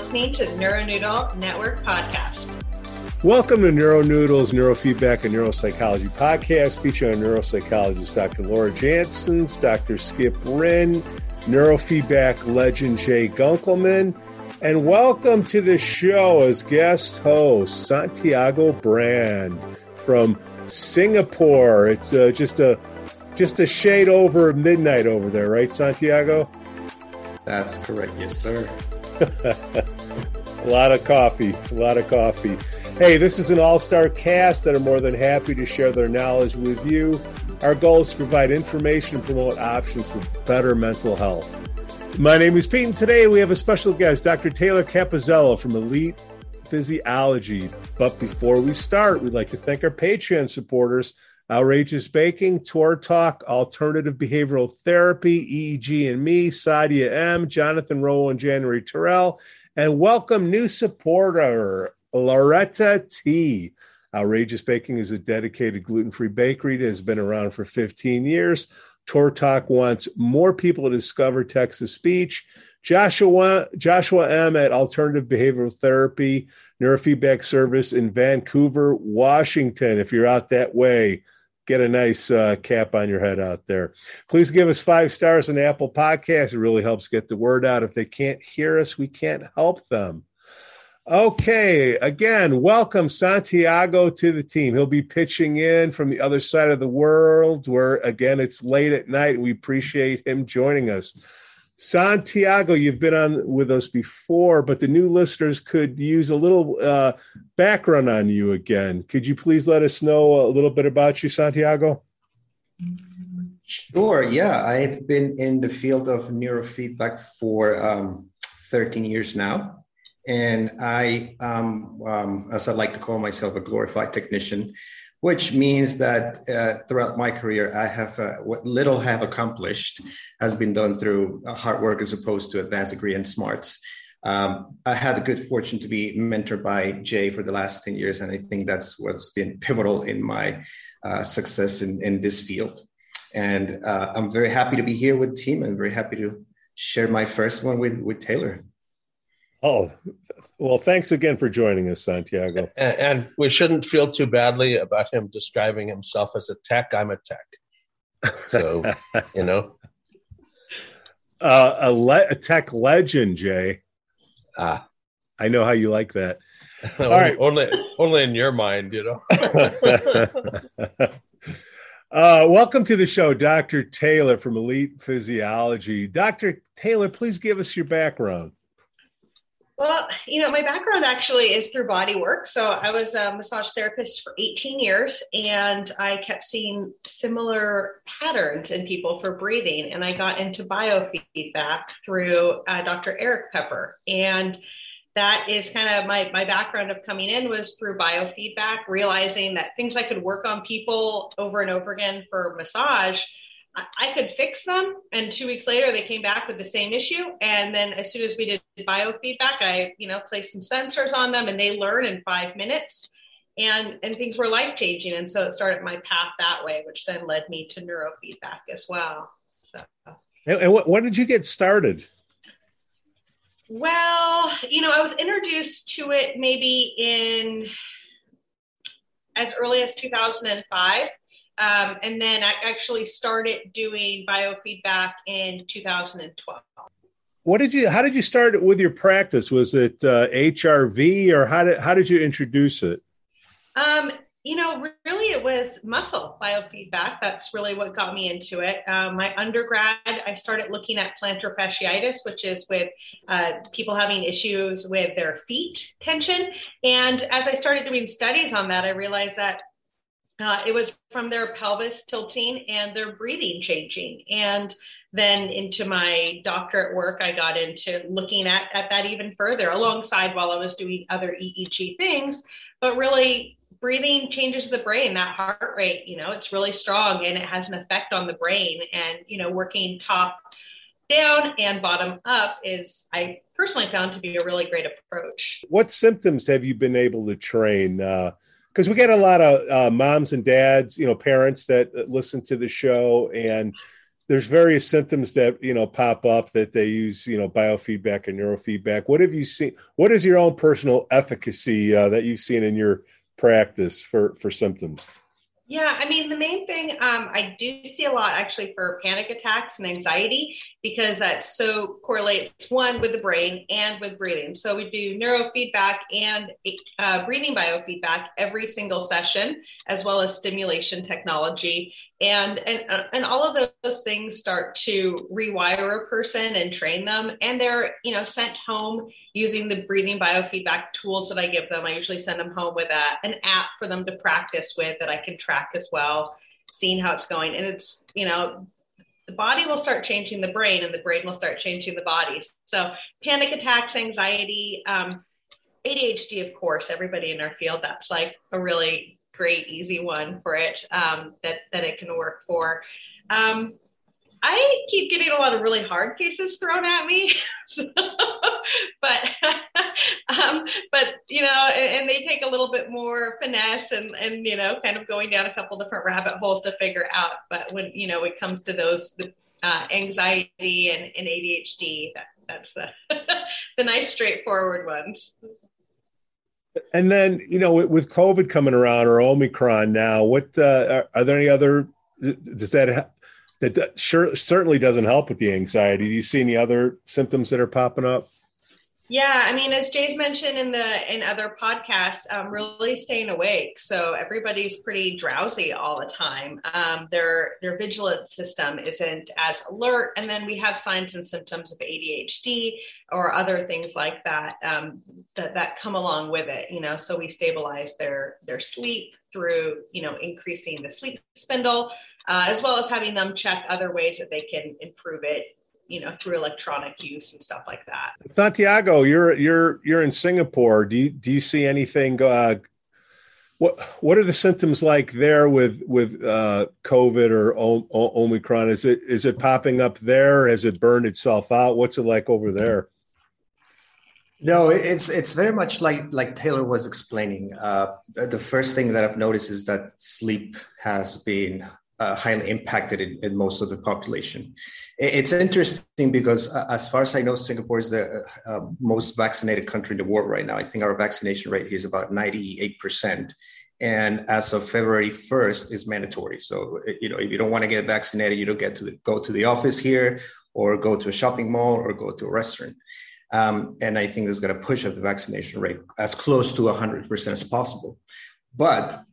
listening to the NeuroNoodle Network podcast. Welcome to NeuroNoodles Neurofeedback and Neuropsychology podcast featuring neuropsychologist Dr. Laura Jansons, Dr. Skip Rinn, neurofeedback legend Jay Gunkelman, and welcome to the show as guest host Santiago Brand from Singapore. It's uh, just a just a shade over midnight over there, right, Santiago? That's correct. Yes, sir. a lot of coffee. A lot of coffee. Hey, this is an all star cast that are more than happy to share their knowledge with you. Our goal is to provide information and promote options for better mental health. My name is Pete, and today we have a special guest, Dr. Taylor Capizzello from Elite Physiology. But before we start, we'd like to thank our Patreon supporters Outrageous Baking, Tour Talk, Alternative Behavioral Therapy, EEG and Me, Sadia M, Jonathan Rowe and January Terrell, and welcome new supporter, Loretta T. Outrageous Baking is a dedicated gluten free bakery that has been around for 15 years. Tour Talk wants more people to discover Texas speech. Joshua Joshua M at Alternative Behavioral Therapy Neurofeedback Service in Vancouver, Washington. If you're out that way, get a nice uh, cap on your head out there. Please give us five stars on Apple Podcast. It really helps get the word out. If they can't hear us, we can't help them. Okay, again, welcome Santiago to the team. He'll be pitching in from the other side of the world where, again, it's late at night. We appreciate him joining us. Santiago, you've been on with us before, but the new listeners could use a little uh, background on you again. Could you please let us know a little bit about you, Santiago? Sure. Yeah, I've been in the field of neurofeedback for um, 13 years now. And I, um, um, as I like to call myself, a glorified technician which means that uh, throughout my career, I have uh, what little have accomplished has been done through hard work as opposed to advanced degree and smarts. Um, I had the good fortune to be mentored by Jay for the last 10 years, and I think that's what's been pivotal in my uh, success in, in this field. And uh, I'm very happy to be here with the team and very happy to share my first one with, with Taylor. Oh, well, thanks again for joining us, Santiago. And, and, we shouldn't feel too badly about him describing himself as a tech. I'm a tech. So, you know. Uh, a, le- a, tech legend, Jay. Ah. I know how you like that. All right. Only, only in your mind, you know. uh, welcome to the show, Dr. Taylor from Elite Physiology. Dr. Taylor, please give us your background. Well, you know, my background actually is through body work. So I was a massage therapist for 18 years and I kept seeing similar patterns in people for breathing. And I got into biofeedback through uh, Dr. Erik Peper. And that is kind of my, my background of coming in was through biofeedback, realizing that things I could work on people over and over again for massage I could fix them. And two weeks later, they came back with the same issue. And then as soon as we did biofeedback, I, you know, placed some sensors on them and they learn in five minutes. And, and things were life changing. And so it started my path that way, which then led me to neurofeedback as well. So, and, and what, when did you get started? Well, you know, I was introduced to it maybe in as early as 2005 um, and then I actually started doing biofeedback in 2012. What did you? How did you start with your practice? Was it uh, HRV, or how did how did you introduce it? Um, you know, really, it was muscle biofeedback. That's really what got me into it. Um, my undergrad, I started looking at plantar fasciitis, which is with uh, people having issues with their feet tension. And as I started doing studies on that, I realized that uh, it was from their pelvis tilting and their breathing changing. And then into my doctorate work, I got into looking at, at that even further alongside while I was doing other EEG things. But really, breathing changes the brain, that heart rate, you know, it's really strong and it has an effect on the brain. And, you know, working top down and bottom up is, I personally found to be a really great approach. What symptoms have you been able to train? Uh, because we get a lot of uh, moms and dads, you know, parents that listen to the show, and there's various symptoms that you know pop up that they use you know biofeedback and neurofeedback. What have you seen what is your own personal efficacy uh, that you've seen in your practice for for symptoms yeah, I mean, the main thing um, I do see a lot actually for panic attacks and anxiety because that so correlates one with the brain and with breathing. So we do neurofeedback and uh, breathing biofeedback every single session, as well as stimulation technology and and uh, and all of those things start to rewire a person and train them. And they're you know sent home using the breathing biofeedback tools that i give them. I usually send them home with a, an app for them to practice with that i can track as well seeing how it's going. And it's you know the body will start changing the brain and the brain will start changing the body. So panic attacks anxiety um, adhd of course everybody in our field that's like a really great easy one for it um, that that it can work for. Um, I keep getting a lot of really hard cases thrown at me, so, but um, but you know, and, and, they take a little bit more finesse and and you know, kind of going down a couple different rabbit holes to figure out. But when you know it comes to those the uh, anxiety and, and ADHD, that, that's the the nice straightforward ones. And then, you know, with, COVID coming around or Omicron now, what uh, are, are, there any other? Does that that sure certainly doesn't help with the anxiety? Do you see any other symptoms that are popping up? Yeah, I mean, as Jay's mentioned in the in other podcasts, um, really staying awake. So everybody's pretty drowsy all the time. Um, their their vigilant system isn't as alert, and then we have signs and symptoms of ADHD or other things like that um, that that come along with it. You know, so we stabilize their their sleep through you know increasing the sleep spindle, uh, as well as having them check other ways that they can improve it you know through electronic use and stuff like that. Santiago, you're you're you're in Singapore. Do you do you see anything? Uh, what what are the symptoms like there with with uh, COVID or o- o- Omicron? Is it is it popping up there? Has it burned itself out? What's it like over there? No, it's it's very much like like Taylor was explaining. Uh, the first thing that I've noticed is that sleep has been uh, highly impacted in, in, most of the population. It's interesting because, uh, as far as I know, Singapore is the uh, most vaccinated country in the world right now. I think our vaccination rate here is about 98%. And as of February 1st, is mandatory. So, you know, if you don't want to get vaccinated, you don't get to the, go to the office here or go to a shopping mall or go to a restaurant. Um, and I think this is going to push up the vaccination rate as close to 100% as possible. But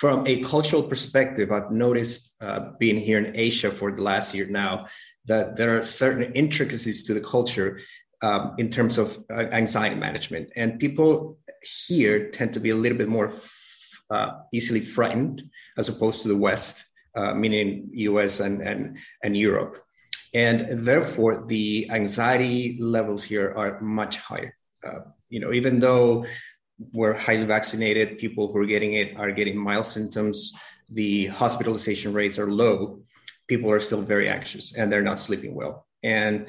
from a cultural perspective, I've noticed uh, being here in Asia for the last year now that there are certain intricacies to the culture um, in terms of uh, anxiety management. And people here tend to be a little bit more uh, easily frightened as opposed to the West, uh, meaning US and, and, and Europe. And therefore, the anxiety levels here are much higher. Uh, you know, even though we're highly vaccinated. People who are getting it are getting mild symptoms. The hospitalization rates are low. People are still very anxious and they're not sleeping well. And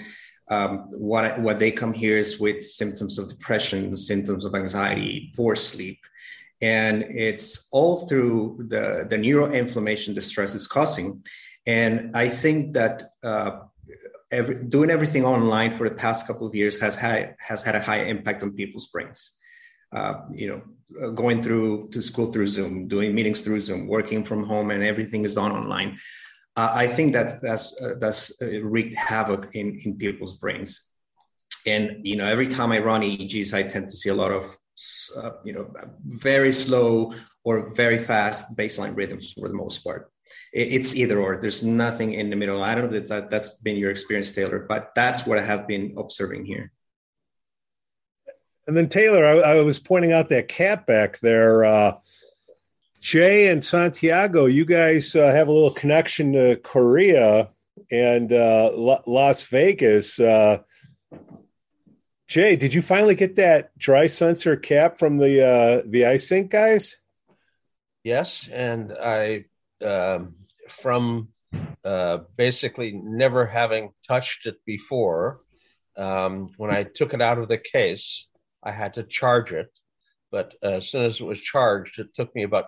um, what what they come here is with symptoms of depression, symptoms of anxiety, poor sleep, and it's all through the the neuroinflammation the stress is causing. And I think that uh, every, doing everything online for the past couple of years has had has had a high impact on people's brains uh, you know, uh, going through to school through Zoom, doing meetings through Zoom, working from home, and everything is done online. Uh, I think that that's uh, that's uh, wreaked havoc in in people's brains. And you know, every time I run EEGs, I tend to see a lot of you know very slow or very fast baseline rhythms for the most part. it's either or. There's nothing in the middle. I don't know that, that that's been your experience, Taylor, but that's what I have been observing here. And then Taylor, I, I was pointing out that cat back there. Uh, Jay and Santiago, you guys uh, have a little connection to Korea and uh, Las Vegas. Uh, Jay, did you finally get that dry sensor cap from the uh, the iSync guys? Yes, and I um, from uh, basically never having touched it before. Um, when I took it out of the case, I had to charge it. But uh, as soon as it was charged, it took me about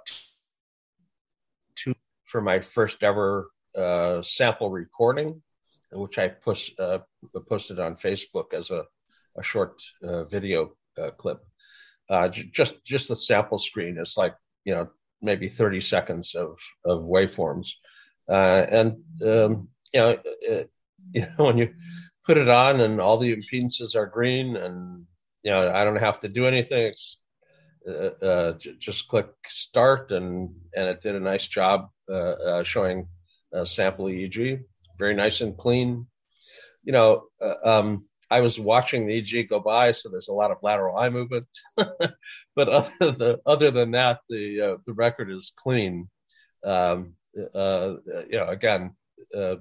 two for my first ever uh, sample recording, which I push, uh, posted on Facebook as a, a short uh, video uh, clip. Uh, j- just just the sample screen is like you know maybe 30 seconds of of waveforms, and um, you know you know when you put it on and all the impedances are green and you know I don't have to do anything. Uh, uh, just click start and and it did a nice job uh, uh showing sample EEG, very nice and clean. You know, uh, um, I was watching the EEG go by, so there's a lot of lateral eye movement. but other than, other than that, the uh, the record is clean. Um, you know, again, if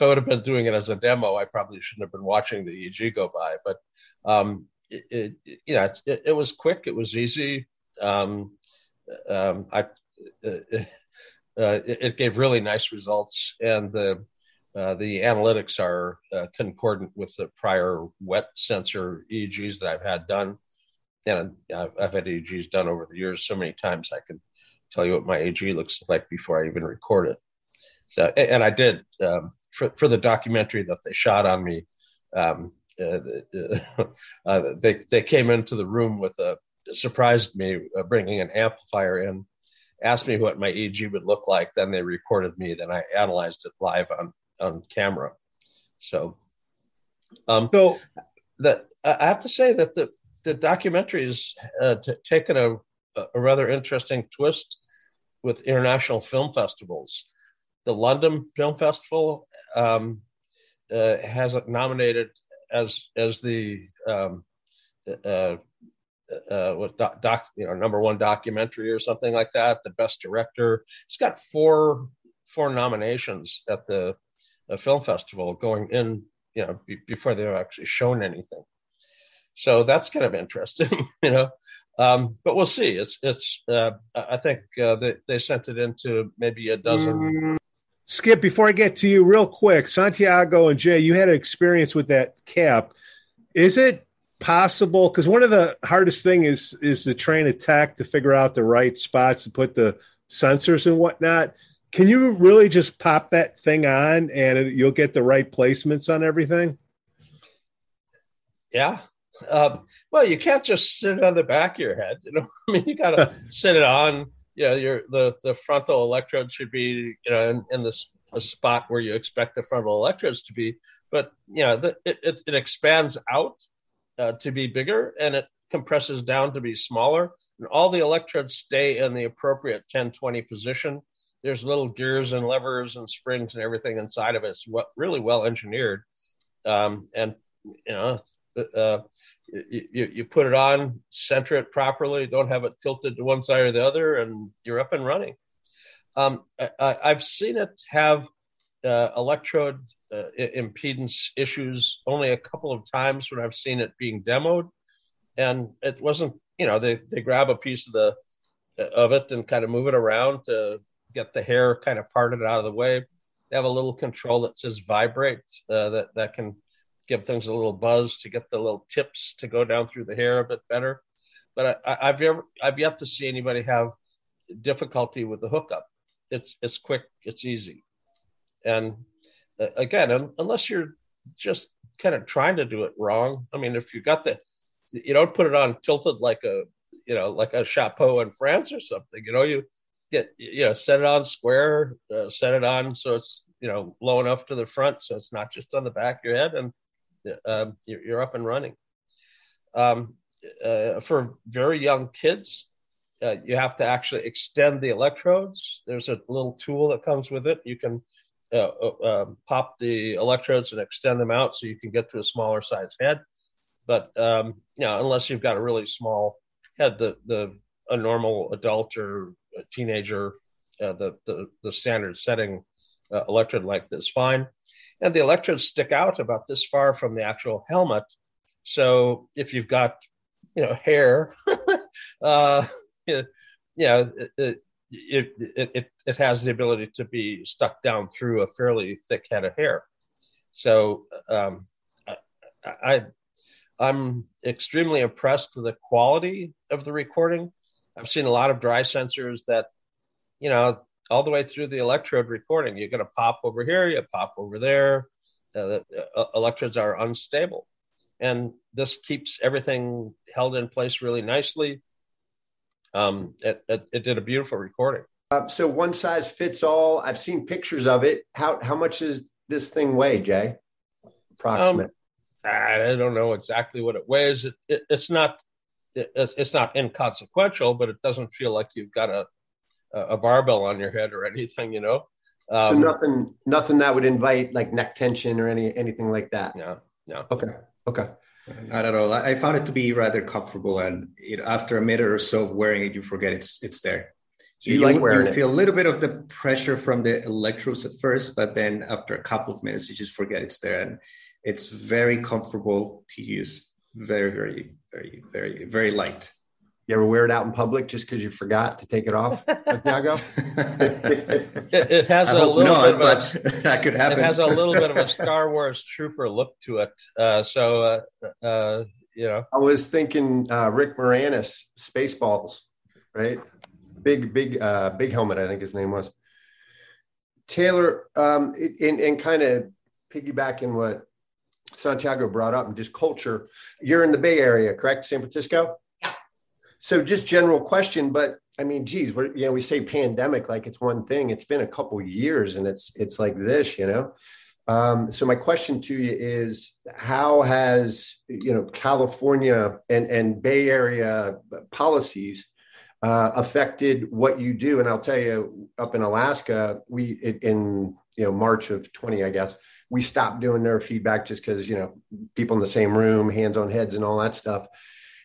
I would have been doing it as a demo, I probably shouldn't have been watching the EEG go by. But um, it, you know, it, it, was quick. It was easy. Um, um, I, uh, uh, it, gave really nice results, and the uh, the analytics are uh, concordant with the prior wet sensor EEGs that I've had done. And I've, I've had EEGs done over the years so many times I can tell you what my EEG looks like before I even record it. So, and I did um, for for the documentary that they shot on me. Um, they they came into the room with a surprised me uh, bringing an amplifier in, asked me what my EEG would look like. Then they recorded me. Then I analyzed it live on on camera. So, um, so that I have to say that the the documentary has uh, t- taken a a rather interesting twist with international film festivals. The London Film Festival um, uh, has nominated as as the um, uh, uh, what doc, doc, you know number one documentary or something like that, the best director. It's got four four nominations at the film festival going in, you know, be, before they've actually shown anything. So that's kind of interesting, you know. Um, but we'll see. It's it's. Uh, I think uh, they they sent it into maybe a dozen Skip, before I get to you, real quick, Santiago and Jay, you had an experience with that cap. Is it possible? Because one of the hardest thing is is to train a tech to figure out the right spots to put the sensors and whatnot. Can you really just pop that thing on and you'll get the right placements on everything? Yeah. Um, well, you can't just sit it on the back of your head. You know, I mean, you got to sit it on you know your the the frontal electrode should be you know in, in this spot where you expect the frontal electrodes to be. But you know the, it, it, it expands out uh, to be bigger and it compresses down to be smaller. And all the electrodes stay in the appropriate 10 20 position. There's little gears and levers and springs and everything inside of it. It's what, really well engineered. Um, and you know uh, you, you put it on, center it properly, don't have it tilted to one side or the other, and you're up and running. Um, I, have seen it have uh, electrode uh, impedance issues only a couple of times when I've seen it being demoed, and it wasn't. You know, they they grab a piece of the of it and kind of move it around to get the hair kind of parted out of the way. They have a little control that says vibrate uh, that that can give things a little buzz to get the little tips to go down through the hair a bit better. But I, have ever I've yet to see anybody have difficulty with the hookup. It's it's quick, it's easy, and uh, again, unless you're just kind of trying to do it wrong. I mean, if you got the, you don't put it on tilted like a you know like a chapeau in France or something. You know, you get you know set it on square, uh, set it on so it's you know low enough to the front so it's not just on the back of your head and um, you're, you're, up and running. Um, uh, for very young kids, uh, you have to actually extend the electrodes. There's a little tool that comes with it. You can uh, uh um, pop the electrodes and extend them out so you can get to a smaller size head. But um, you know, unless you've got a really small head, the the a normal adult or teenager, uh, the, the the standard setting uh, electrode length is fine and the electrodes stick out about this far from the actual helmet. So if you've got, you know, hair, uh, you know, it, it, it, it, has the ability to be stuck down through a fairly thick head of hair. So um, I, I, I'm extremely impressed with the quality of the recording. I've seen a lot of dry sensors that, you know, all the way through the electrode recording. You're going to pop over here, you pop over there. Uh, the uh, electrodes are unstable. And this keeps everything held in place really nicely. Um, it, it, it did a beautiful recording. Uh, so one size fits all. I've seen pictures of it. How how much does this thing weigh, Jay? Approximate. Um, I don't know exactly what it weighs. It, it, it's not it's, it's not inconsequential, but it doesn't feel like you've got a a barbell on your head or anything, you know. Um, so nothing, nothing that would invite like neck tension or any anything like that. No, no. Okay, okay. Not at all. I found it to be rather comfortable, and it, after a minute or so of wearing it, you forget it's it's there. So you, you like wearing you feel a little bit of the pressure from the electrodes at first, but then after a couple of minutes, you just forget it's there, and it's very comfortable to use. Very, very, very, very, very light. You ever wear it out in public just because you forgot to take it off, Santiago? it, it, has I a little not, bit, but a, that could happen. It has a little bit of a Star Wars trooper look to it. Uh, so, uh, uh, you know, I was thinking uh, Rick Moranis, Spaceballs, right? Big, big, uh, big helmet. I think his name was Taylor. Um, and, and kind of piggybacking what Santiago brought up and just culture. You're in the Bay Area, correct? San Francisco. So just general question, but I mean, geez, we're you know we say pandemic like it's one thing. It's been a couple years, and it's it's like this, you know. Um, so my question to you is, how has you know California and and Bay Area policies uh, affected what you do? And I'll tell you, up in Alaska, we in you know March of twenty, I guess we stopped doing neurofeedback just because you know people in the same room hands on heads and all that stuff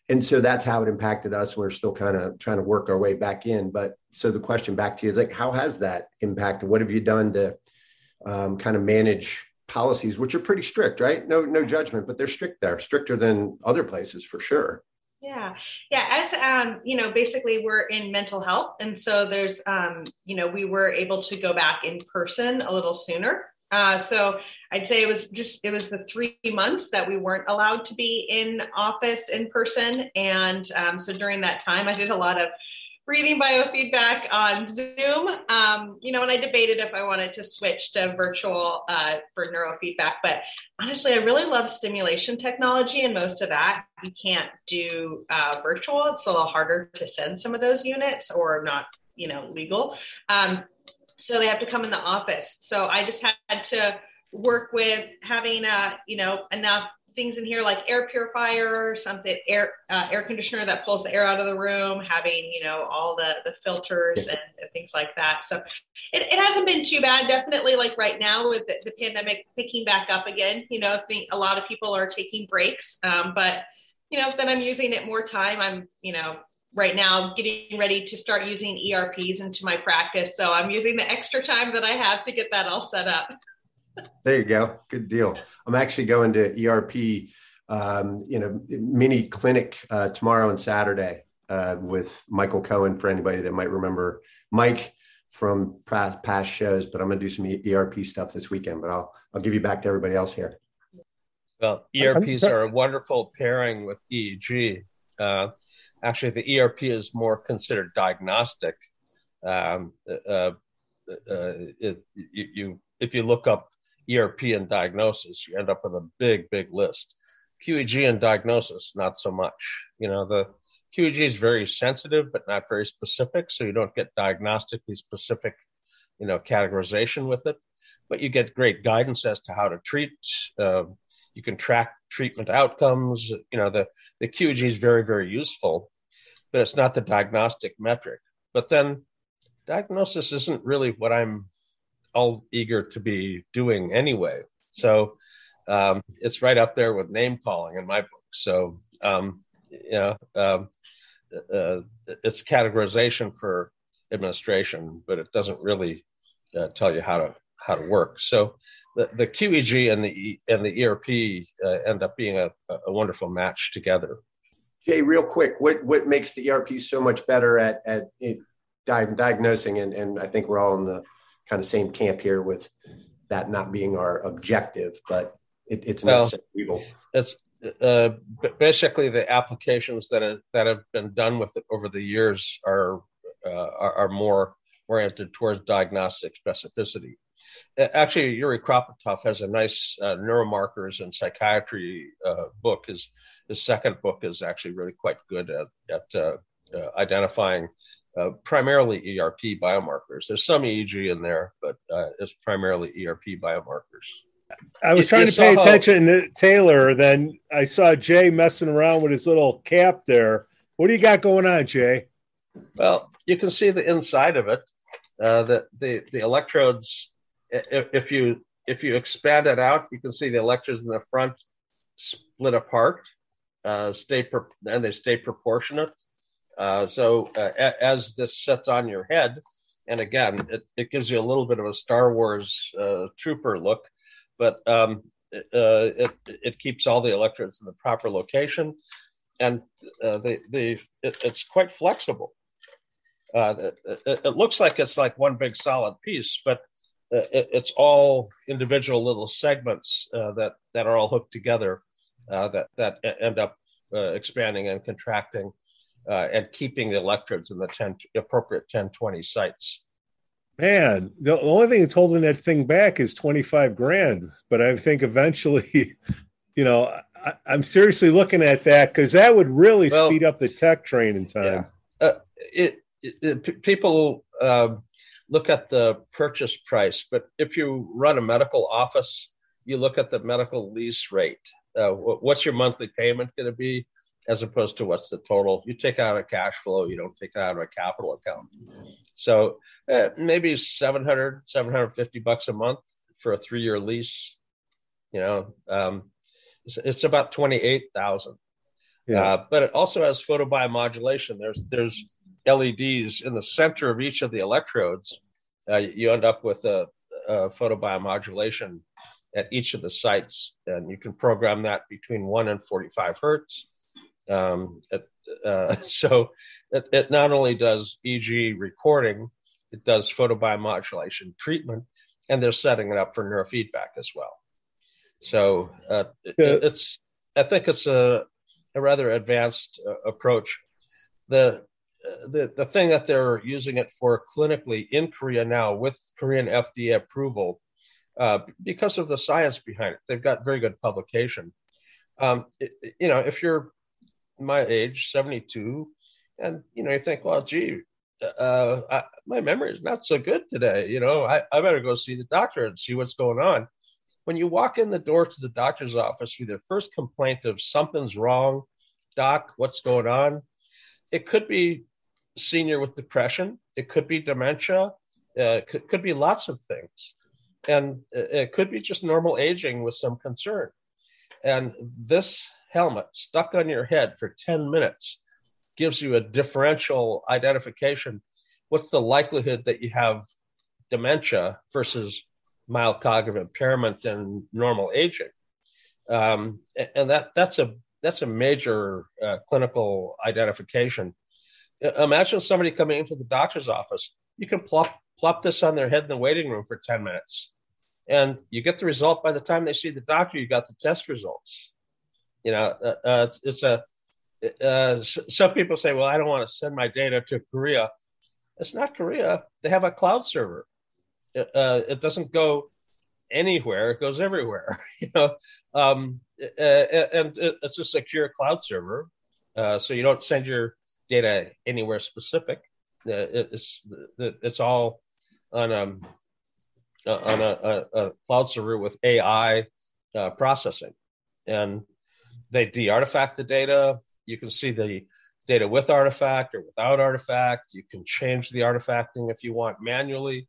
and so that's how it impacted us. We're still kind of trying to work our way back in. But so the question back to you is like how has that impacted? What have you done to um, kind of manage policies which are pretty strict right? No no judgment but they're strict there stricter than other places for sure. Yeah. Yeah as um you know basically we're in mental health. And so there's um you know we were able to go back in person a little sooner uh, so I'd say it was just it was the three months that we weren't allowed to be in office in person, and um, so during that time, I did a lot of breathing biofeedback on Zoom. Um, you know, and I debated if I wanted to switch to virtual uh, for neurofeedback, but honestly, I really love stimulation technology, and most of that we can't do uh, virtual. It's a little harder to send some of those units, or not, you know, legal. Um, so they have to come in the office. So I just had to work with having uh, you know enough things in here like air purifier, something air uh, air conditioner that pulls the air out of the room, having you know all the the filters and, and things like that. So it, it, hasn't been too bad. Definitely, like right now with the, the pandemic picking back up again, you know, I think a lot of people are taking breaks, um, but you know, then I'm using it more time. I'm you know right now getting ready to start using ERPs into my practice. So I'm using the extra time that I have to get that all set up. there you go. Good deal. I'm actually going to ERP, um, you know, mini clinic uh, tomorrow and Saturday uh, with Michael Cohen for anybody that might remember Mike from past, past shows, but I'm going to do some ERP stuff this weekend, but I'll, I'll give you back to everybody else here. Well, ERPs are a wonderful pairing with EEG. Uh, actually the ERP is more considered diagnostic. Um, uh, uh, it, you, you, if you look up ERP and diagnosis, you end up with a big, big list. QEEG and diagnosis, not so much. You know, the QEEG is very sensitive, but not very specific, so you don't get diagnostically specific, you know, categorization with it. But you get great guidance as to how to treat. Uh, you can track treatment outcomes. You know, the, the QEEG is very, very useful, but it's not the diagnostic metric. But then diagnosis isn't really what I'm all eager to be doing anyway. So um, it's right up there with name calling in my book. So, um, you know, um, uh, it's categorization for administration, but it doesn't really uh, tell you how to how to work. So the, the QEEG and the and the ERP uh, end up being a, a wonderful match together. Jay, real quick, what what makes the ERP so much better at at it, diagnosing? And and I think we're all in the kind of same camp here with that not being our objective, but it, it's necessary well, It's uh, basically the applications that have, that have been done with it over the years are uh, are, are, more oriented towards diagnostic specificity. Actually, Yuri Kropotov has a nice uh, neuromarkers and psychiatry uh, book. His his second book is actually really quite good at, at uh, uh identifying uh, primarily ERP biomarkers. There's some EEG in there, but uh, it's primarily ERP biomarkers. I was trying to pay attention to Taylor, then I saw Jay messing around with his little cap there. What do you got going on, Jay? Well, you can see the inside of it. Uh, the, the the electrodes. If you if you expand it out, you can see the electrodes in the front split apart, uh, stay and they stay proportionate. Uh, so uh, as this sets on your head, and again, it, it gives you a little bit of a Star Wars uh, trooper look, but um, uh, it, it keeps all the electrodes in the proper location, and uh, the the it, it's quite flexible. Uh, it, it, looks like it's like one big solid piece, but it's all individual little segments that that are all hooked together that that end up expanding and contracting uh, and keeping the electrodes in the 10, appropriate 1020 sites. Man, the only thing that's holding that thing back is 25 grand. But I think eventually, you know, I, am seriously looking at that because that would really well, speed up the tech train in time. Yeah. Uh, it, it, it, people um, look at the purchase price, but if you run a medical office, you look at the medical lease rate. Uh, what's your monthly payment going to be? as opposed to what's the total. You take out a cash flow, you don't take it out of a capital account. So uh, maybe 700, 750 bucks a month for a three year lease. You know, um, it's, it's, about 28,000. Yeah. Uh, but it also has photobiomodulation. There's, there's LEDs in the center of each of the electrodes. Uh, you end up with a, a photobiomodulation at each of the sites, and you can program that between one and 45 hertz um, it, uh, so it, it, not only does EEG recording, it does photobiomodulation treatment, and they're setting it up for neurofeedback as well. So uh, it, it's, I think it's a, a rather advanced uh, approach. The, the the thing that they're using it for clinically in Korea now with Korean FDA approval, uh, because of the science behind it, they've got very good publication. Um, you know, if you're my age, 72, and you know, you think, well, gee, uh, I, my memory is not so good today. You know, I, I better go see the doctor and see what's going on. When you walk in the door to the doctor's office with your first complaint of something's wrong, doc, what's going on? It could be senior with depression. It could be dementia. Uh, could, could be lots of things. And it could be just normal aging with some concern. And this helmet stuck on your head for 10 minutes gives you a differential identification. What's the likelihood that you have dementia versus mild cognitive impairment and normal aging? Um, and that that's a that's a major uh, clinical identification. Imagine somebody coming into the doctor's office. You can plop plop this on their head in the waiting room for 10 minutes and you get the result by the time they see the doctor you got the test results you know, uh, uh, it's, it's, a. Uh, some people say, "Well, I don't want to send my data to Korea." It's not Korea. They have a cloud server. It, uh, it doesn't go anywhere; it goes everywhere. You know, um, uh, and it's a secure cloud server, uh, so you don't send your data anywhere specific. it's it's all on um, a on a, a, a cloud server with AI processing, and they de-artifact the data. You can see the data with artifact or without artifact. You can change the artifacting if you want manually.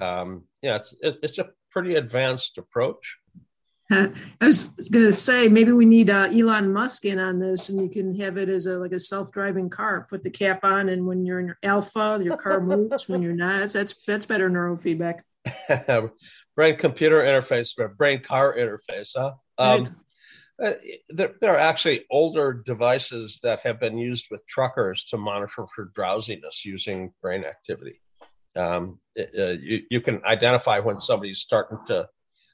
Um, yeah, it's, it's a pretty advanced approach. I was going to say maybe we need uh, Elon Musk in on this, and you can have it as a like a self-driving car. Put the cap on, and when you're in your alpha, your car moves. when you're not, that's that's better neurofeedback. brain computer interface, brain car interface, huh? Um, right. Uh, there, there, are actually older devices that have been used with truckers to monitor for drowsiness using brain activity. Um, uh, you, you, can identify when somebody's starting to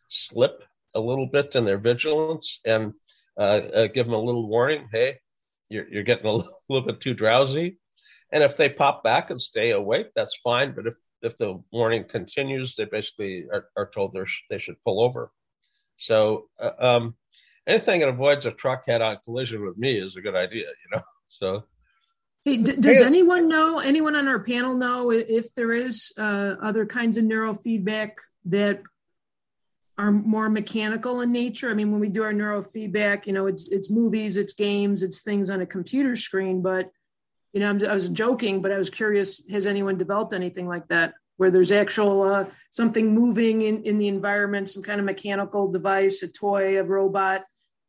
slip a little bit in their vigilance and uh, uh give them a little warning hey, you're, you're getting a little, little bit too drowsy. And if they pop back and stay awake, that's fine. But if if the warning continues, they basically are, are told they they should pull over. So uh, um, anything that avoids a truck head-on collision with me is a good idea, you know. So. Hey, d- does anyone know? Anyone on our panel know if there is uh, other kinds of neurofeedback that are more mechanical in nature? I mean, when we do our neurofeedback, you know, it's it's movies, it's games, it's things on a computer screen. But you know, I'm, i was joking, but I was curious: has anyone developed anything like that? where there's actual uh, something moving in, in the environment, some kind of mechanical device, a toy, a robot.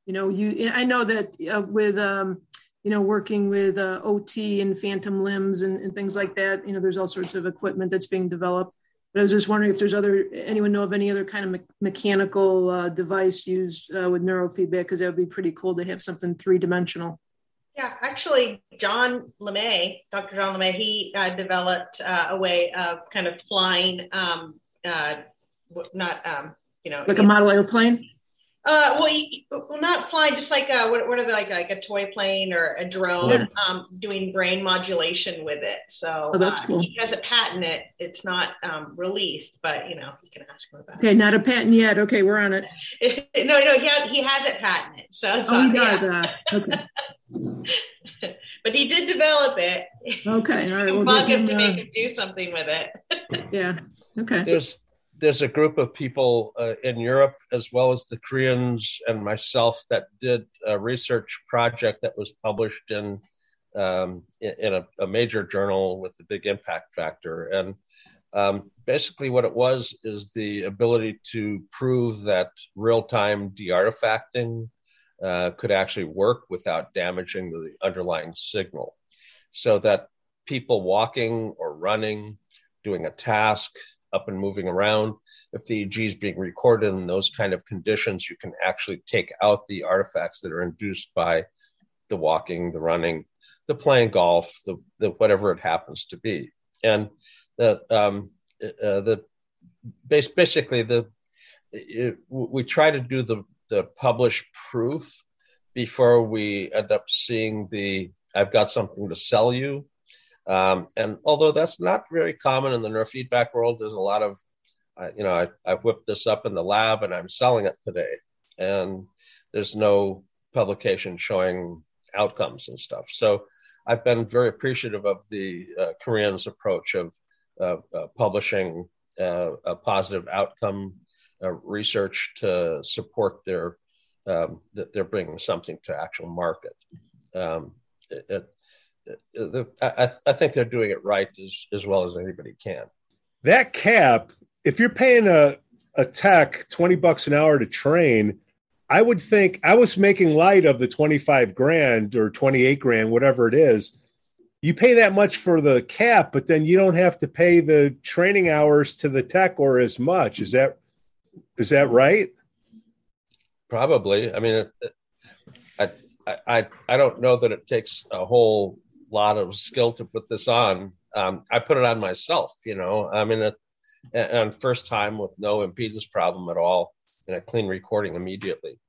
You know, you. I know that uh, with um, you know working with uh, OT and phantom limbs and, and, things like that. You know, there's all sorts of equipment that's being developed. But I was just wondering if there's other anyone know of any other kind of me- mechanical uh, device used uh, with neurofeedback because that would be pretty cool to have something three dimensional. Yeah, actually, John LeMay, Dr. John LeMay, he uh, developed uh, a way of kind of flying, um, uh, not, um, you know, like a model airplane. Uh, well, he, well, not flying, just like a, what, what are they like, like a toy plane or a drone, yeah. um, doing brain modulation with it. So oh, that's uh, cool. He has a patent. It it's not um, released, but you know you can ask him about. Okay, it. not a patent yet. Okay, we're on it. no, no, he has, he has it patented. So oh, he does. Yeah. Uh, okay. but he did develop it. Okay, all right. We'll bug him to make him do something with it. yeah. Okay. There's there's a group of people uh, in Europe as well as the Koreans and myself that did a research project that was published in um, in a, a, major journal with a big impact factor. And um, basically, what it was is the ability to prove that real time de artifacting uh, could actually work without damaging the underlying signal. So that people walking or running, doing a task, up and moving around, if the EEG is being recorded in those kind of conditions, you can actually take out the artifacts that are induced by the walking, the running, the playing golf, the, the whatever it happens to be. And the um, uh, the basically the it, we try to do the the published proof before we end up seeing the I've got something to sell you. Um, and although that's not very common in the neurofeedback world, there's a lot of, uh, you know, I, I whipped this up in the lab and I'm selling it today. And there's no publication showing outcomes and stuff. So I've been very appreciative of the uh, Koreans' approach of uh, publishing uh, a positive outcome uh, research to support their um, that they're bringing something to actual market. Um, it, it, I, I, think they're doing it right as, as well as anybody can. That cap, if you're paying a, a tech 20 bucks an hour to train, I would think I was making light of the 25 grand or 28 grand, whatever it is. You pay that much for the cap, but then you don't have to pay the training hours to the tech or as much. Is that is that right? Probably. I mean, I, I, I don't know that it takes a whole lot of skill to put this on. Um, I put it on myself, you know. I mean, it, and first time with no impedance problem at all, and a clean recording immediately.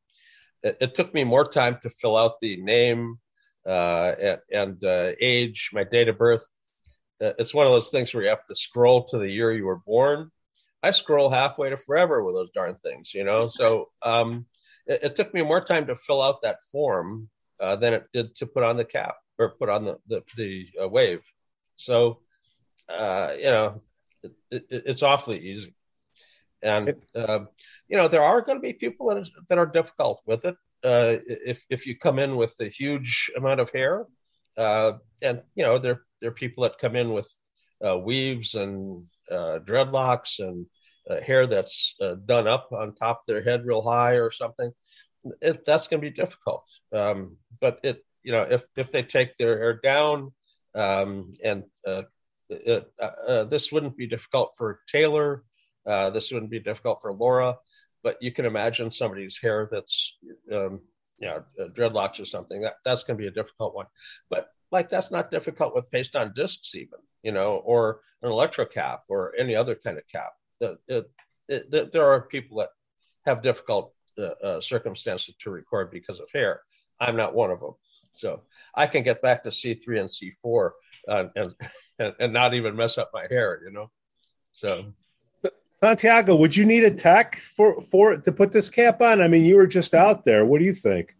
It, it took me more time to fill out the name uh, and, and uh, age, my date of birth. Uh, it's one of those things where you have to scroll to the year you were born. I scroll halfway to forever with those darn things, you know. So um, it, it, took me more time to fill out that form uh, than it did to put on the cap or put on the the, the uh, wave. So uh, you know, it, it, it's awfully easy. And um, you know, there are going to be people that, is, that are difficult with it. Uh, if if you come in with a huge amount of hair, uh, and you know, there there are people that come in with uh, weaves and dreadlocks and uh, hair that's uh, done up on top of their head real high or something, it, that's going to be difficult. Um, but it, you know, if if they take their hair down, um, and uh, it, uh, uh, this wouldn't be difficult for Taylor, uh, this wouldn't be difficult for Laura, but you can imagine somebody's hair that's, um, you know, dreadlocks or something. That that's going to be a difficult one. But like that's not difficult with paste on discs even, you know, or an electro cap or any other kind of cap it, it, there are people that have difficult uh, uh, circumstances to record because of hair. I'm not one of them. So I can get back to C3 and C4 uh, and, and, and not even mess up my hair, you know? So, Santiago, would you need a tech for for to put this cap on? I mean, you were just out there. What do you think?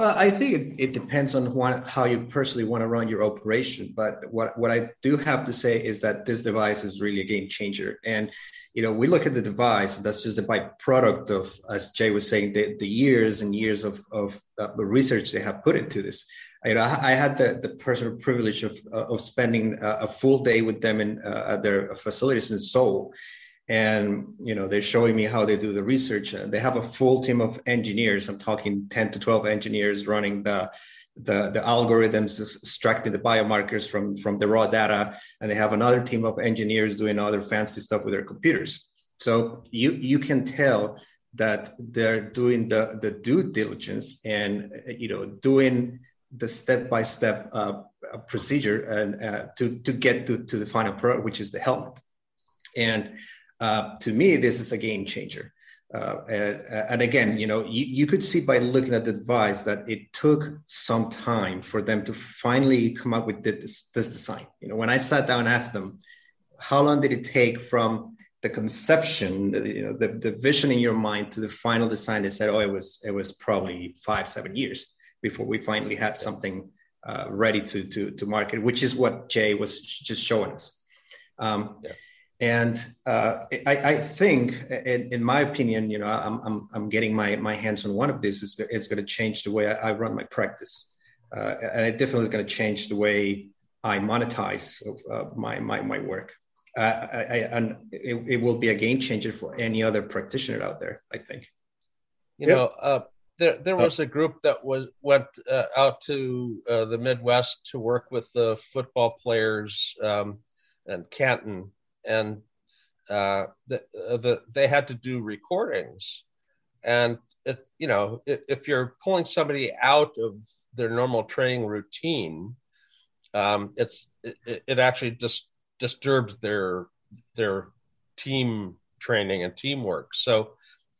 Well, I think it, it depends on what, how you personally want to run your operation. But what, what I do have to say is that this device is really a game changer. And, you know, we look at the device, that's just a byproduct of, as Jay was saying, the, the years and years of, of uh, research they have put into this. You know, I, I had the, the personal privilege of, uh, of spending a, a, full day with them in uh, at their facilities in Seoul and you know they're showing me how they do the research. Uh, they have a full team of engineers. I'm talking 10 to 12 engineers running the the, the algorithms extracting the biomarkers from from the raw data. And they have another team of engineers doing other fancy stuff with their computers. So you you can tell that they're doing the the due diligence and you know doing the step by step procedure and uh, to to get to, to the final product which is the helmet. And uh, to me, this is a game changer. Uh, and, and, again, you know, you, you, could see by looking at the device that it took some time for them to finally come up with this, this design. You know, when I sat down and asked them, how long did it take from the conception, you know, the, the vision in your mind to the final design? They said, oh, it was it was probably five, seven years before we finally had something uh, ready to, to to market, which is what Jay was just showing us. Um, yeah and uh, I, I, think, in, in, my opinion, you know, I'm, I'm, I'm, getting my, my hands on one of these. It's, it's going to change the way I, I run my practice, uh, and it definitely is going to change the way I monetize uh, my, my my work. Uh, I, and it, it, will be a game changer for any other practitioner out there. I think. You know, uh, there there was a group that was went uh, out to the Midwest to work with the football players um, and Canton and uh, the, uh, the, they had to do recordings. And if, you know, if, if, you're pulling somebody out of their normal training routine, um, it's it, it actually just disturbs their their team training and teamwork. So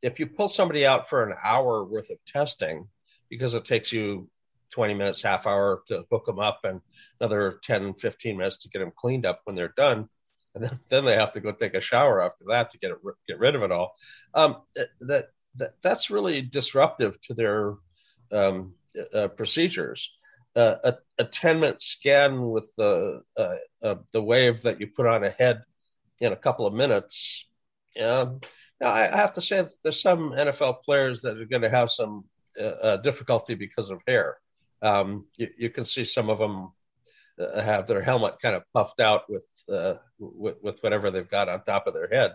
if you pull somebody out for an hour worth of testing, because it takes you 20 minutes, half hour to hook them up and another 10, 15 minutes to get them cleaned up when they're done, and then, then they have to go take a shower after that to get it get rid of it all. Um, that, that that's really disruptive to their um, uh, procedures. Uh, a, a 10 minute scan with the uh, uh, the wave that you put on a head in a couple of minutes. Um, now I, have to say there's some NFL players that are going to have some uh, uh, difficulty because of hair. Um, you, you, can see some of them uh, have their helmet kind of puffed out with, uh, with, with whatever they've got on top of their head.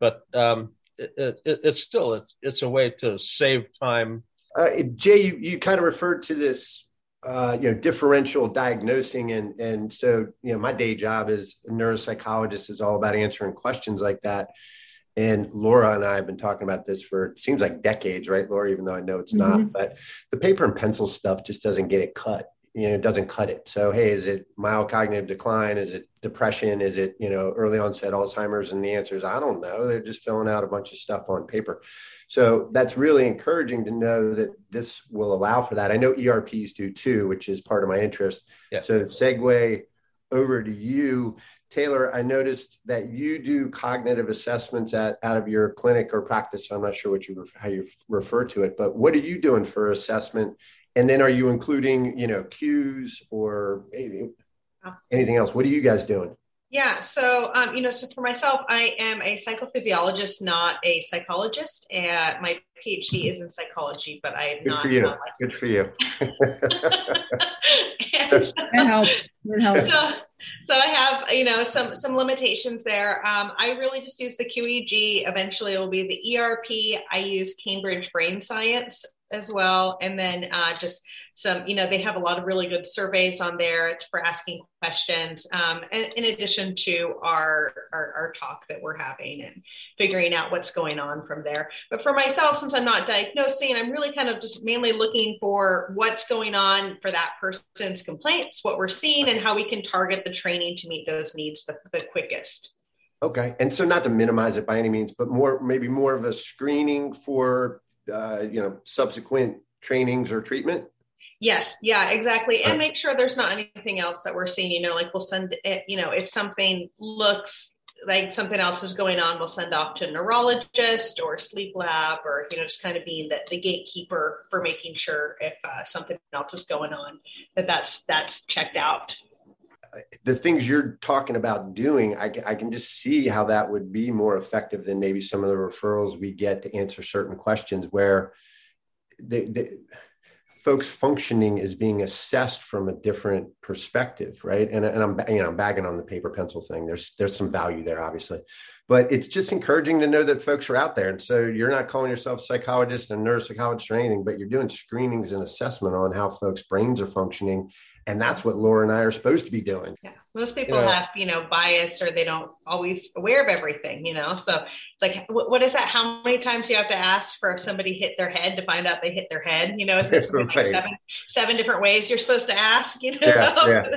But um, it, it, it's still it's it's a way to save time. Uh, Jay, you, you kind of referred to this uh, you know differential diagnosing and and so you know my day job as a neuropsychologist is all about answering questions like that and laura and i have been talking about this for seems like decades right laura even though i know it's mm-hmm. not but the paper and pencil stuff just doesn't get it cut you know it doesn't cut it. So hey is it mild cognitive decline? Is it depression? Is it you know early onset alzheimer's? And the answer is i don't know. They're just filling out a bunch of stuff on paper. So that's really encouraging to know that this will allow for that. I know erps do too which is part of my interest. Yeah. so segue over to you. Taylor i noticed that you do cognitive assessments at out of your clinic or practice. So i'm not sure what you how you refer to it but what are you doing for assessment and then are you including, you know, cues or anything else? What are you guys doing? Yeah, so um, you know, so for myself, I am a psychophysiologist, not a psychologist. And my PhD is in psychology, but I am Good not. For you. Not Good for you. it helps. It helps. So, so I have, you know, some some limitations there. Um, I really just use the QEEG. Eventually, it will be the ERP. I use Cambridge Brain Science as well. And then uh, just some, you know, they have a lot of really good surveys on there for asking questions, um, in, in addition to our, our, our talk that we're having and figuring out what's going on from there. But for myself, since I'm not diagnosing, I'm really kind of just mainly looking for what's going on for that person's complaints, what we're seeing, and how we can target the training to meet those needs the, the quickest. Okay. And so not to minimize it by any means, but more maybe more of a screening for uh, you know subsequent trainings or treatment? Yes. Yeah exactly. And make sure there's not anything else that we're seeing you know like we'll send it you know if something looks like something else is going on, we'll send off to a neurologist or sleep lab, or you know, just kind of being the, the gatekeeper for making sure if uh, something else is going on that that's that's checked out. The things you're talking about doing, I, I can just see how that would be more effective than maybe some of the referrals we get to answer certain questions where they, they folks functioning is being assessed from a different perspective, right? And, and I'm you know I'm bagging on the paper pencil thing. There's there's some value there, obviously, but it's just encouraging to know that folks are out there. And so you're not calling yourself a psychologist and neuropsychologist or anything, but you're doing screenings and assessment on how folks' brains are functioning and that's what Laura and I are supposed to be doing. Yeah, most people have you know bias or they don't always aware of everything, you know. So it's like, what is that? How many times you have to ask for if somebody hit their head to find out they hit their head? You know, is there right. like seven, seven different ways you're supposed to ask? You know, yeah,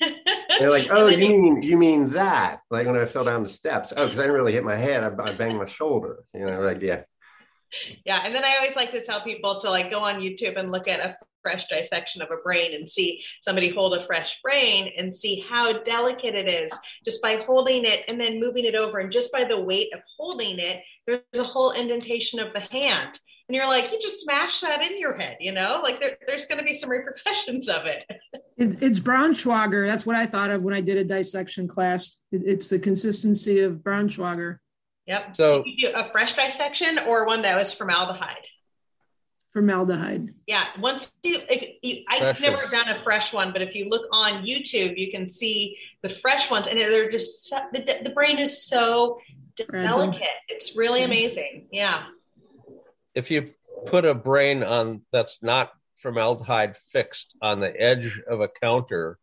yeah. they're like, oh, you mean you mean that? Like when I fell down the steps. Oh, because I didn't really hit my head. I, I banged my shoulder. You know, like yeah yeah and then i always like to tell people to like go on youtube and look at a fresh dissection of a brain and see somebody hold a fresh brain and see how delicate it is just by holding it and then moving it over. And just by the weight of holding it, there's a whole indentation of the hand. And you're like, you just smash that in your head, you know, like there, there's going to be some repercussions of it. it. It's Braunschweiger. That's what I thought of when I did a dissection class. It, it's the consistency of Braunschweiger. Yep. So a fresh dissection or one that was formaldehyde formaldehyde. Yeah, once you, if you I've never done a fresh one, but if you look on YouTube, you can see the fresh ones, and they're just so, the, the brain is so Fragile. delicate. It's really amazing. Yeah. If you put a brain on that's not formaldehyde fixed on the edge of a counter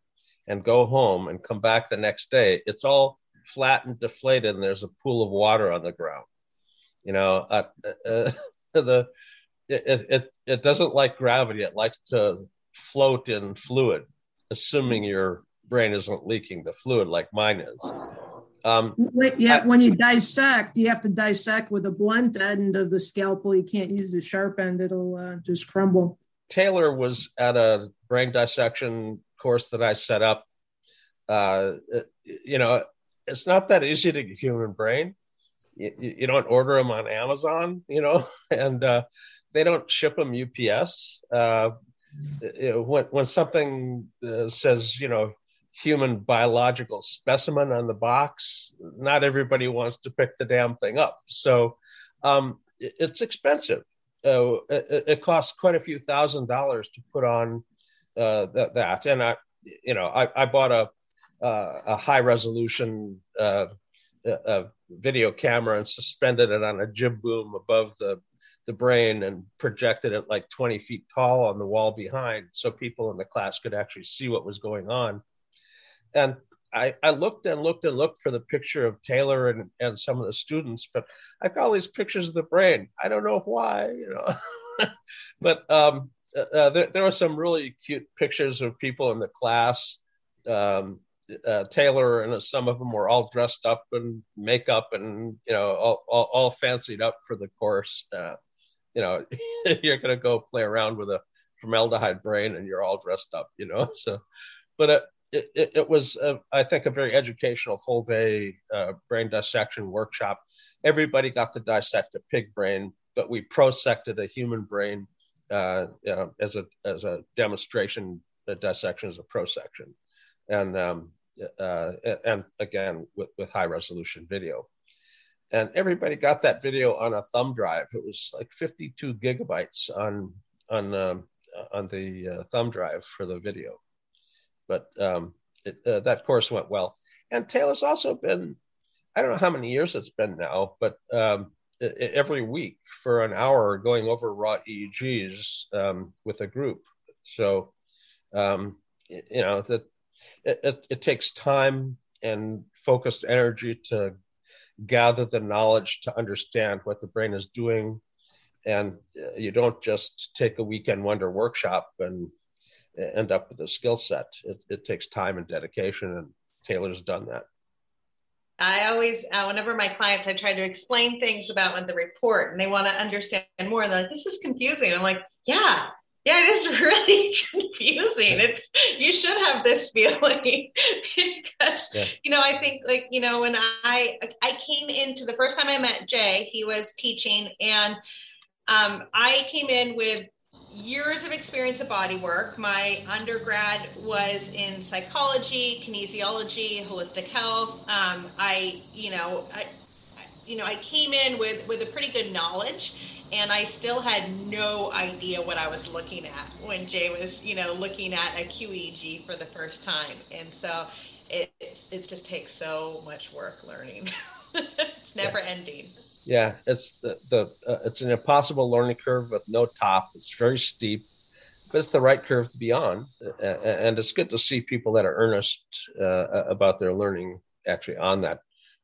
and go home and come back the next day, it's all flat and deflated, and there's a pool of water on the ground. You know, uh, uh, the it, it, it doesn't like gravity. It likes to float in fluid, assuming your brain isn't leaking the fluid like mine is. Um, yeah, I, when you dissect, you have to dissect with a blunt end of the scalpel. You can't use the sharp end; it'll uh, just crumble. Taylor was at a brain dissection course that I set up. Uh, you know, it's not that easy to get human brain. You, you, don't order them on Amazon, you know, and uh, they don't ship them UPS. Uh, when when something uh, says you know human biological specimen on the box, not everybody wants to pick the damn thing up. So um, it, it's expensive. Uh, it, it, costs quite a few thousand dollars to put on uh, that, that. And I, you know, I, I bought a a high resolution uh, video camera and suspended it on a jib boom above the the brain and projected it like 20 feet tall on the wall behind so people in the class could actually see what was going on. And I, I looked and looked and looked for the picture of Taylor and, and some of the students, but I got all these pictures of the brain. I don't know why, you know. but um, uh, uh, there, there were some really cute pictures of people in the class. Um, uh, Taylor and some of them were all dressed up in makeup and you know all, all, all fancied up for the course. Uh, you know, you're going to go play around with a formaldehyde brain and you're all dressed up, you know. So, but it, it, it was, uh, I think, a very educational full day uh, brain dissection workshop. Everybody got to dissect a pig brain, but we prosected a human brain uh, you know, as a as a demonstration. The dissection is a prosection, and um, uh, and again with, with high resolution video and everybody got that video on a thumb drive. It was like 52 gigabytes on on um, on the uh, thumb drive for the video. But um, it, uh, that course went well. And Taylor's also been, I don't know how many years it's been now, but um, it, every week for an hour going over raw EEGs um, with a group. So, um, you know, that it, it takes time and focused energy to gather the knowledge to understand what the brain is doing. And uh, you don't just take a weekend wonder workshop and end up with a skill set. It, it takes time and dedication, and Taylor's done that. I always, uh, whenever my clients, I try to explain things about the report, and they want to understand more. And they're like, "This is confusing." I'm like, "Yeah, yeah, it is really confusing. It's you should have this feeling because yeah. you know I think like you know when I I came into the first time I met Jay, he was teaching and um, I came in with years of experience of body work. My undergrad was in psychology, kinesiology, holistic health. Um, I, you know, I, you know, I came in with with a pretty good knowledge, and I still had no idea what I was looking at when Jay was, you know, looking at a QEEG for the first time. And so it it just takes so much work learning. it's never yeah. ending. Yeah, it's the, the uh, it's an impossible learning curve with no top. It's very steep, but it's the right curve to be on, uh, and it's good to see people that are earnest uh, about their learning actually on that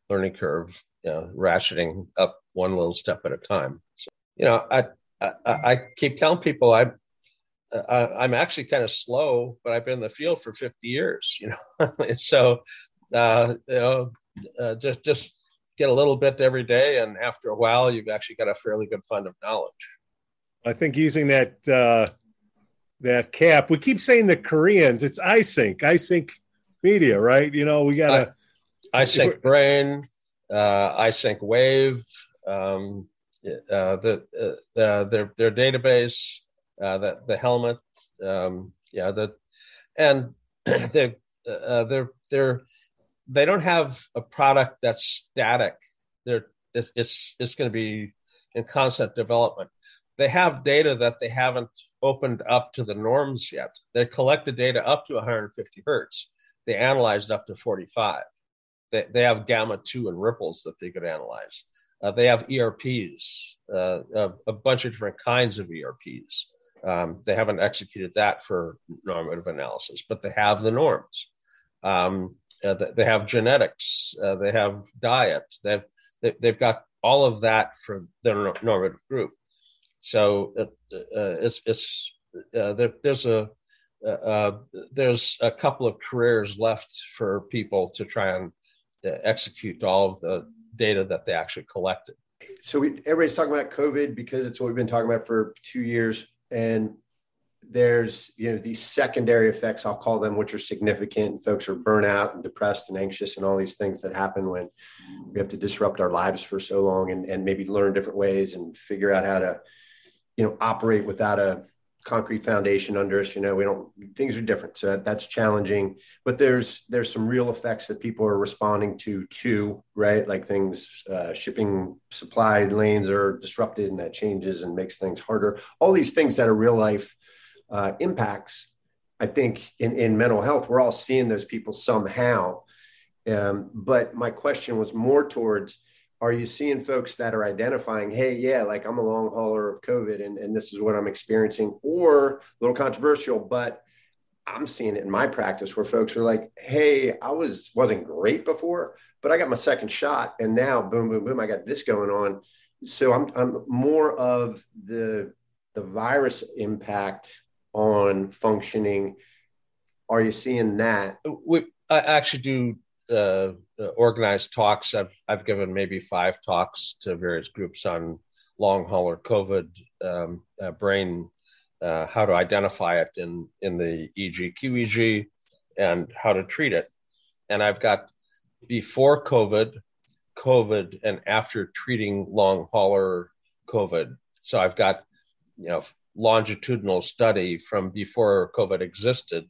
learning curve, you know, ratcheting up one little step at a time. So, you know, I, I, I keep telling people I I'm actually kind of slow, but I've been in the field for 50 years. You know, so uh, you know, uh, just just get a little bit every day, and after a while, you've actually got a fairly good fund of knowledge. I think using that uh, that cap, we keep saying the Koreans. It's iSync, iSync Media, right? You know, we got to iSync Brain, uh, iSync Wave, um, uh, the, uh, their their database, uh, the the helmet, um, yeah, the and they uh, they're they're they don't have a product that's static. They're it's it's, it's going to be in constant development. They have data that they haven't opened up to the norms yet. They collect the data up to 150 hertz. They analyzed up to 45. They, they have gamma 2 and ripples that they could analyze. Uh, they have ERPs, uh, a, a, bunch of different kinds of ERPs. Um, they haven't executed that for normative analysis, but they have the norms. Um, uh, they have genetics, uh, they have diets, they've they've got all of that for their normative group. So uh, uh it's it's there, there's a there's a couple of careers left for people to try and execute all of the data that they actually collected. So we, everybody's talking about COVID because it's what we've been talking about for two years, and there's you know these secondary effects i'll call them which are significant folks are burnout and depressed and anxious and all these things that happen when we have to disrupt our lives for so long and, and maybe learn different ways and figure out how to you know operate without a concrete foundation under us you know we don't things are different. So that, that's challenging. But there's there's some real effects that people are responding to too right? Like things uh, shipping supply lanes are disrupted and that changes and makes things harder. All these things that are real life uh, impacts, I think in, in mental health, we're all seeing those people somehow. Um, but my question was more towards are you seeing folks that are identifying, hey, yeah, like I'm a long hauler of COVID and, and this is what I'm experiencing, or a little controversial, but I'm seeing it in my practice where folks are like, hey, I was wasn't great before, but I got my second shot and now boom, boom, boom, I got this going on. So I'm I'm more of the the virus impact on functioning. Are you seeing that? We I actually do uh, organized talks. I've I've given maybe five talks to various groups on long hauler COVID um, uh, brain, uh, how to identify it in in the EEG QEEG, and how to treat it. And I've got before COVID, COVID, and after treating long hauler COVID. So I've got you know longitudinal study from before COVID existed,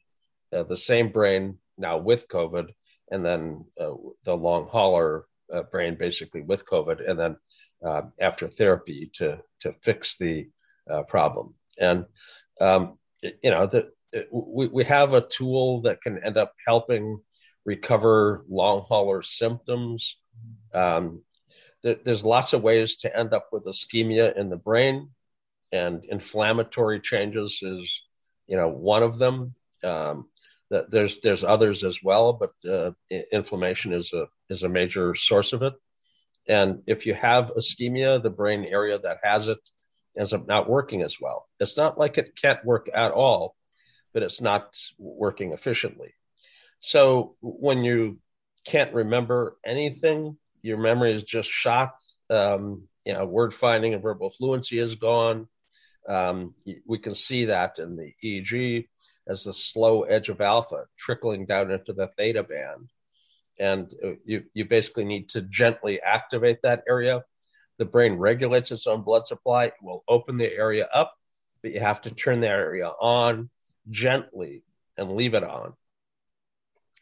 uh, the same brain now with COVID, and then uh, the long hauler uh, brain basically with COVID, and then uh, after therapy to to fix the uh, problem. And um, you know, the, we we have a tool that can end up helping recover long hauler symptoms. Um, there's lots of ways to end up with ischemia in the brain and inflammatory changes is you know one of them um, there's there's others as well but uh, inflammation is a is a major source of it. And if you have ischemia the brain area that has it ends up not working as well. It's not like it can't work at all but it's not working efficiently. So when you can't remember anything your memory is just shot um, you know word finding and verbal fluency is gone. Um, we can see that in the EEG. As the slow edge of alpha trickling down into the theta band. And uh, you, you basically need to gently activate that area. The brain regulates its own blood supply, it will open the area up, but you have to turn that area on gently and leave it on.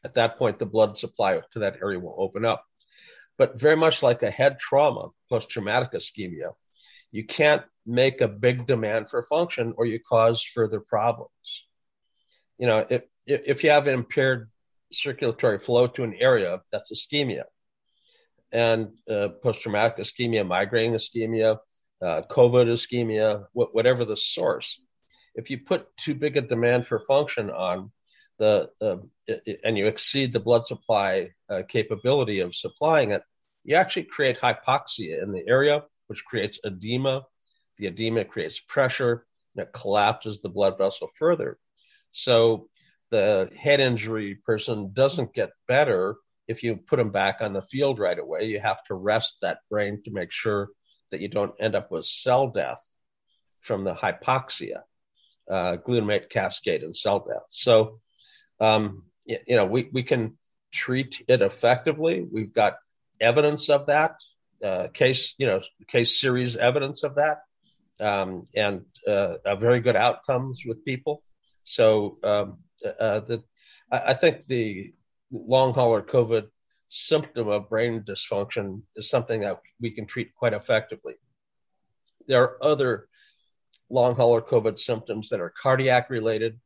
At that point, the blood supply to that area will open up. But very much like a head trauma, post traumatic ischemia, you can't make a big demand for function or you cause further problems. You know, if, if you have an impaired circulatory flow to an area, that's ischemia. And uh, post traumatic ischemia, migraine ischemia, uh, COVID ischemia, wh- whatever the source, if you put too big a demand for function on the, uh, and you exceed the blood supply uh, capability of supplying it, you actually create hypoxia in the area, which creates edema. The edema creates pressure and it collapses the blood vessel further. So the head injury person doesn't get better if you put them back on the field right away. You have to rest that brain to make sure that you don't end up with cell death from the hypoxia, uh, glutamate cascade and cell death. So, um, you, you know, we, we can treat it effectively. We've got evidence of that, uh, case, you know, case series evidence of that, um, and uh, very good outcomes with people. So, um, uh, the, I, think the long hauler COVID symptom of brain dysfunction is something that we can treat quite effectively. There are other long hauler COVID symptoms that are cardiac related.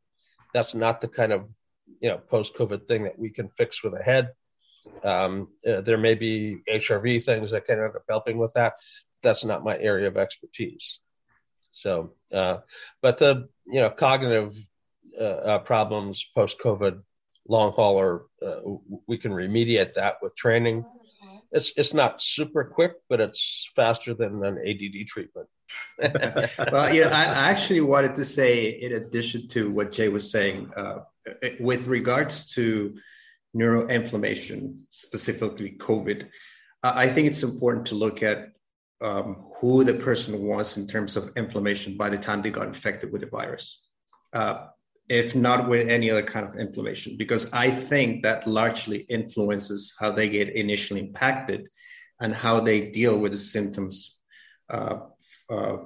That's not the kind of you know post COVID thing that we can fix with a head. Um, uh, there may be HRV things that can end up helping with that. That's not my area of expertise. So, uh, but the you know cognitive uh, uh problems post COVID long hauler, uh, we can remediate that with training. It's it's not super quick, but it's faster than an ADD treatment. well, yeah, I actually wanted to say, in addition to what Jay was saying, uh, with regards to neuroinflammation, specifically COVID, I think it's important to look at um, who the person was in terms of inflammation by the time they got infected with the virus. Uh, if not with any other kind of inflammation, because I think that largely influences how they get initially impacted and how they deal with the symptoms uh, uh,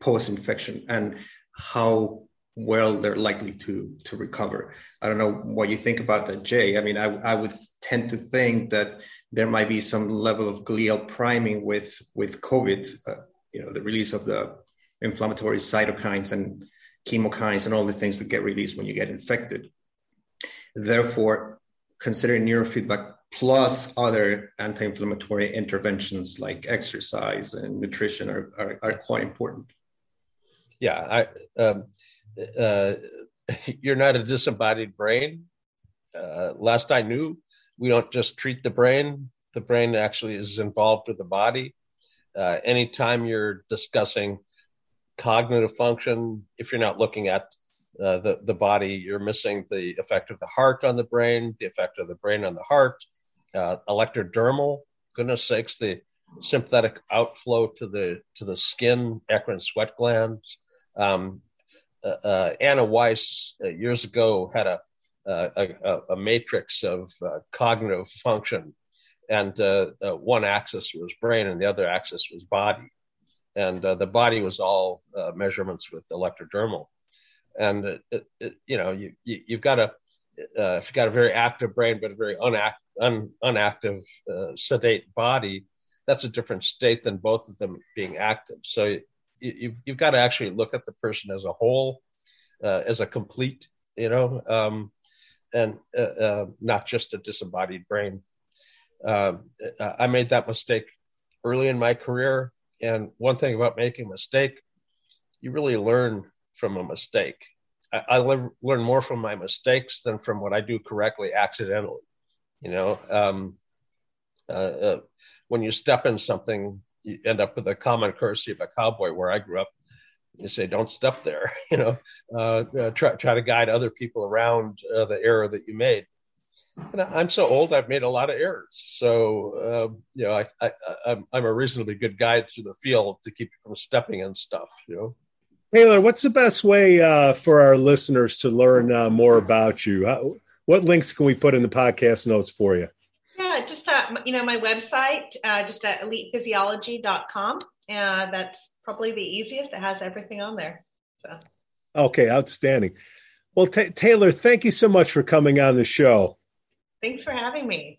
post infection and how well they're likely to to recover. I don't know what you think about that, Jay. I mean, I, I would tend to think that there might be some level of glial priming with with COVID. Uh, you know, the release of the inflammatory cytokines and chemokines and all the things that get released when you get infected. Therefore, considering neurofeedback plus other anti-inflammatory interventions like exercise and nutrition are, are, are quite important. Yeah, I, um, uh, you're not a disembodied brain. Uh, last I knew, we don't just treat the brain. The brain actually is involved with the body. Uh, anytime you're discussing cognitive function, if you're not looking at uh, the, the body, you're missing the effect of the heart on the brain, the effect of the brain on the heart, uh, electrodermal, goodness sakes, the sympathetic outflow to the to the skin, eccrine sweat glands. Um, uh, uh Anna Weiss uh, years ago had a a, a, matrix of uh, cognitive function, and one axis was brain and the other axis was body and uh, the body was all uh, measurements with electrodermal. And it, it, it, you know, you, you have got a uh, if you've got a very active brain but a very unact, un, unactive uh, sedate body, that's a different state than both of them being active. So you, you've you've got to actually look at the person as a whole, uh, as a complete, you know, um, and not just a disembodied brain. I made that mistake early in my career and one thing about making a mistake, you really learn from a mistake. I, I learn more from my mistakes than from what I do correctly accidentally. You know, um, uh, uh, when you step in something, you end up with a common courtesy of a cowboy. Where I grew up, you say, "Don't step there." You know, uh, uh try try to guide other people around uh, the error that you made and I'm so old, I've made a lot of errors. So, um, you know, I, I, I'm, I'm a reasonably good guide through the field to keep you from stepping in stuff, you know. Taylor, what's the best way uh, for our listeners to learn uh, more about you? How, what links can we put in the podcast notes for you? Yeah, just uh, you know my website, uh, just at elitephysiology.com. Uh, that's probably the easiest. It has everything on there. So. Okay, outstanding. Well, t- Taylor, thank you so much for coming on the show. Thanks for having me.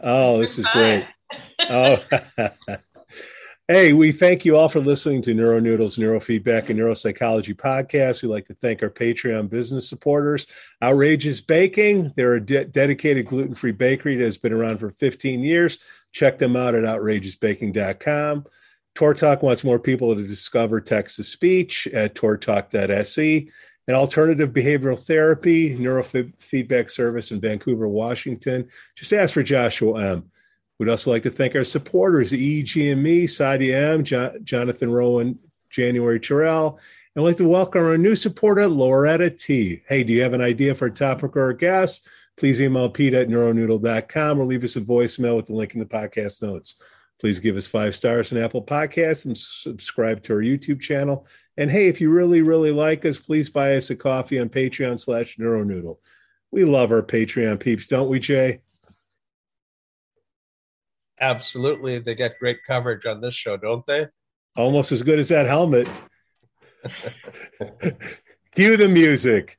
Oh, this is great. oh, hey, we thank you all for listening to NeuroNoodles Neurofeedback and Neuropsychology podcast. We'd like to thank our Patreon business supporters, Outrageous Baking. They're a de- dedicated gluten free bakery that has been around for 15 years. Check them out at outrageousbaking.com. Tour Talk wants more people to discover text to speech at tourtalk.se an alternative behavioral therapy neurofeedback service in Vancouver, Washington. Just ask for Joshua M. We'd also like to thank our supporters, EEG and me, Sadia M, jo- Jonathan Rowan, January Terrell. And I'd like to welcome our new supporter, Loretta T. Hey, do you have an idea for a topic or a guest? Please email Pete at neuronoodle.com or leave us a voicemail with the link in the podcast notes. Please give us five stars on Apple Podcasts and subscribe to our YouTube channel. And hey, if you really, really like us, please buy us a coffee on Patreon slash Neuronoodle. We love our Patreon peeps, don't we, Jay? Absolutely. They get great coverage on this show, don't they? Almost as good as that helmet. Cue the music.